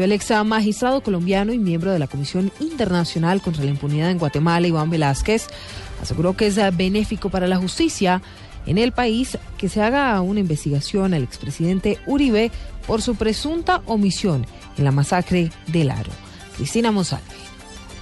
El ex magistrado colombiano y miembro de la Comisión Internacional contra la Impunidad en Guatemala, Iván Velázquez, aseguró que es benéfico para la justicia en el país que se haga una investigación al expresidente Uribe por su presunta omisión en la masacre del Aro. Cristina Monsalve.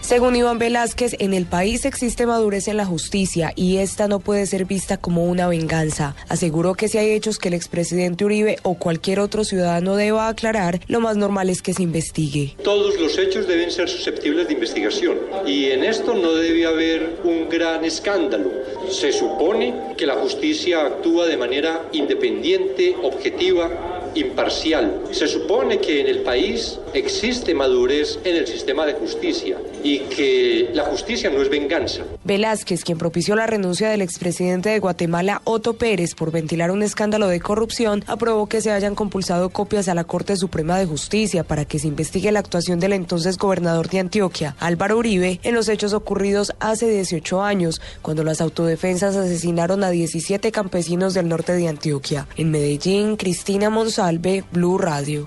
Según Iván Velázquez, en el país existe madurez en la justicia y esta no puede ser vista como una venganza. Aseguró que si hay hechos que el expresidente Uribe o cualquier otro ciudadano deba aclarar, lo más normal es que se investigue. Todos los hechos deben ser susceptibles de investigación y en esto no debe haber un gran escándalo. Se supone que la justicia actúa de manera independiente, objetiva imparcial. Se supone que en el país existe madurez en el sistema de justicia y que la justicia no es venganza. Velázquez, quien propició la renuncia del expresidente de Guatemala, Otto Pérez, por ventilar un escándalo de corrupción, aprobó que se hayan compulsado copias a la Corte Suprema de Justicia para que se investigue la actuación del entonces gobernador de Antioquia, Álvaro Uribe, en los hechos ocurridos hace 18 años, cuando las autodefensas asesinaron a 17 campesinos del norte de Antioquia. En Medellín, Cristina Monsalve Salve Blue Radio.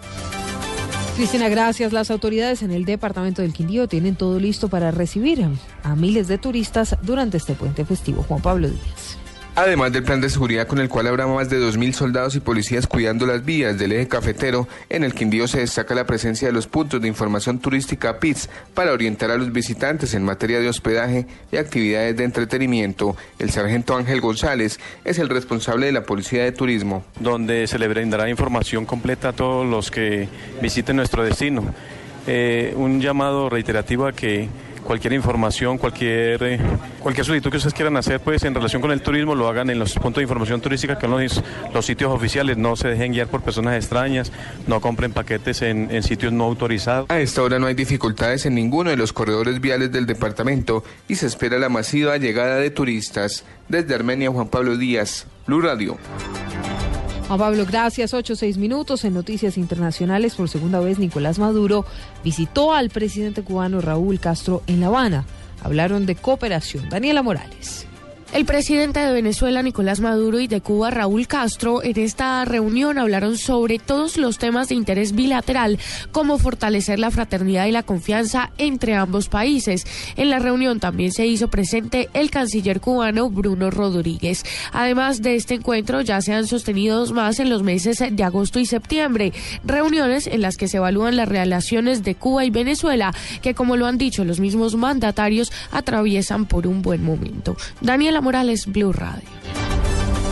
Cristina, gracias. Las autoridades en el departamento del Quindío tienen todo listo para recibir a miles de turistas durante este puente festivo. Juan Pablo Díaz. Además del plan de seguridad con el cual habrá más de 2.000 soldados y policías cuidando las vías del eje cafetero, en el Quindío se destaca la presencia de los puntos de información turística PITS para orientar a los visitantes en materia de hospedaje y actividades de entretenimiento. El sargento Ángel González es el responsable de la Policía de Turismo. Donde se le brindará información completa a todos los que visiten nuestro destino. Eh, un llamado reiterativo a que cualquier información, cualquier, eh, cualquier solicitud que ustedes quieran hacer pues en relación con el turismo lo hagan en los puntos de información turística que son los, sitios oficiales, no se dejen guiar por personas extrañas, no compren paquetes en, en sitios no autorizados. A esta hora no hay dificultades en ninguno de los corredores viales del departamento y se espera la masiva llegada de turistas. Desde Armenia, Juan Pablo Díaz, Blue Radio. Juan Pablo, gracias. Ocho, seis minutos en Noticias Internacionales. Por segunda vez, Nicolás Maduro visitó al presidente cubano Raúl Castro en La Habana. Hablaron de cooperación. Daniela Morales. El presidente de Venezuela, Nicolás Maduro, y de Cuba, Raúl Castro, en esta reunión hablaron sobre todos los temas de interés bilateral, como fortalecer la fraternidad y la confianza entre ambos países. En la reunión también se hizo presente el canciller cubano Bruno Rodríguez. Además de este encuentro, ya se han sostenido más en los meses de agosto y septiembre, reuniones en las que se evalúan las relaciones de Cuba y Venezuela, que como lo han dicho los mismos mandatarios, atraviesan por un buen momento. Daniela Morales, Blue Radio.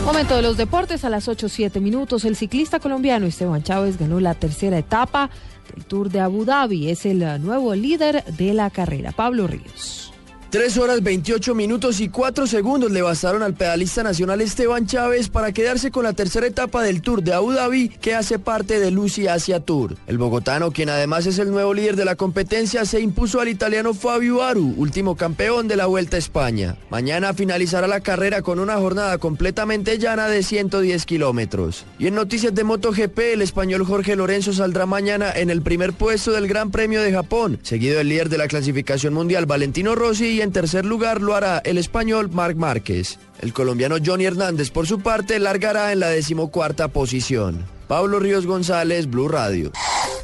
Momento de los deportes a las 8.07 minutos. El ciclista colombiano Esteban Chávez ganó la tercera etapa del Tour de Abu Dhabi. Es el nuevo líder de la carrera. Pablo Ríos. 3 horas 28 minutos y 4 segundos le bastaron al pedalista nacional Esteban Chávez para quedarse con la tercera etapa del Tour de Abu Dhabi que hace parte de Lucy Asia Tour. El bogotano, quien además es el nuevo líder de la competencia, se impuso al italiano Fabio Aru, último campeón de la Vuelta a España. Mañana finalizará la carrera con una jornada completamente llana de 110 kilómetros. Y en noticias de MotoGP, el español Jorge Lorenzo saldrá mañana en el primer puesto del Gran Premio de Japón, seguido del líder de la clasificación mundial Valentino Rossi y en tercer lugar lo hará el español Marc Márquez. El colombiano Johnny Hernández, por su parte, largará en la decimocuarta posición. Pablo Ríos González, Blue Radio.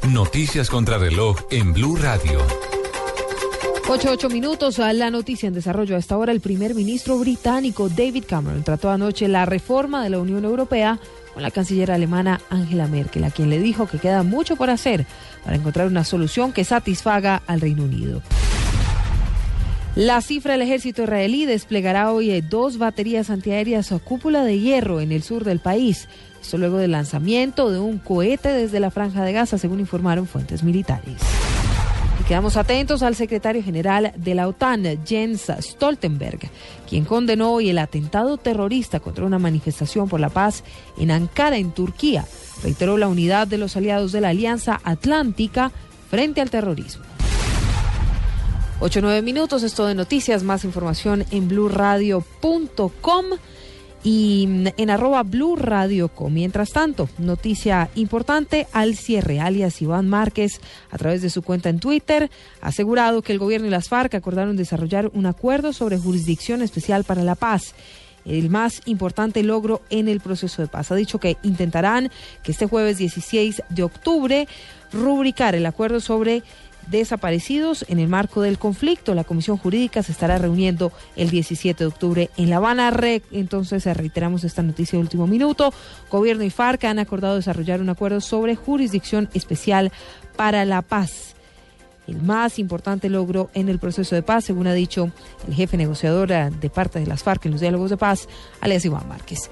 Noticias contra reloj en Blue Radio. 8, minutos a la noticia en desarrollo. Hasta ahora el primer ministro británico David Cameron trató anoche la reforma de la Unión Europea con la canciller alemana Angela Merkel, a quien le dijo que queda mucho por hacer para encontrar una solución que satisfaga al Reino Unido. La cifra del ejército israelí desplegará hoy eh, dos baterías antiaéreas a cúpula de hierro en el sur del país. Esto luego del lanzamiento de un cohete desde la franja de Gaza, según informaron fuentes militares. Y quedamos atentos al secretario general de la OTAN, Jens Stoltenberg, quien condenó hoy el atentado terrorista contra una manifestación por la paz en Ankara, en Turquía. Reiteró la unidad de los aliados de la Alianza Atlántica frente al terrorismo. 8 9 minutos, esto de noticias, más información en blurradio.com y en arroba blurradio.com. Mientras tanto, noticia importante al cierre, alias Iván Márquez, a través de su cuenta en Twitter, ha asegurado que el gobierno y las FARC acordaron desarrollar un acuerdo sobre jurisdicción especial para la paz el más importante logro en el proceso de paz. Ha dicho que intentarán que este jueves 16 de octubre rubricar el acuerdo sobre desaparecidos en el marco del conflicto. La Comisión Jurídica se estará reuniendo el 17 de octubre en La Habana. Entonces, reiteramos esta noticia de último minuto. Gobierno y FARC han acordado desarrollar un acuerdo sobre jurisdicción especial para la paz. El más importante logro en el proceso de paz, según ha dicho el jefe negociador de parte de las FARC en los diálogos de paz, alias Iván Márquez.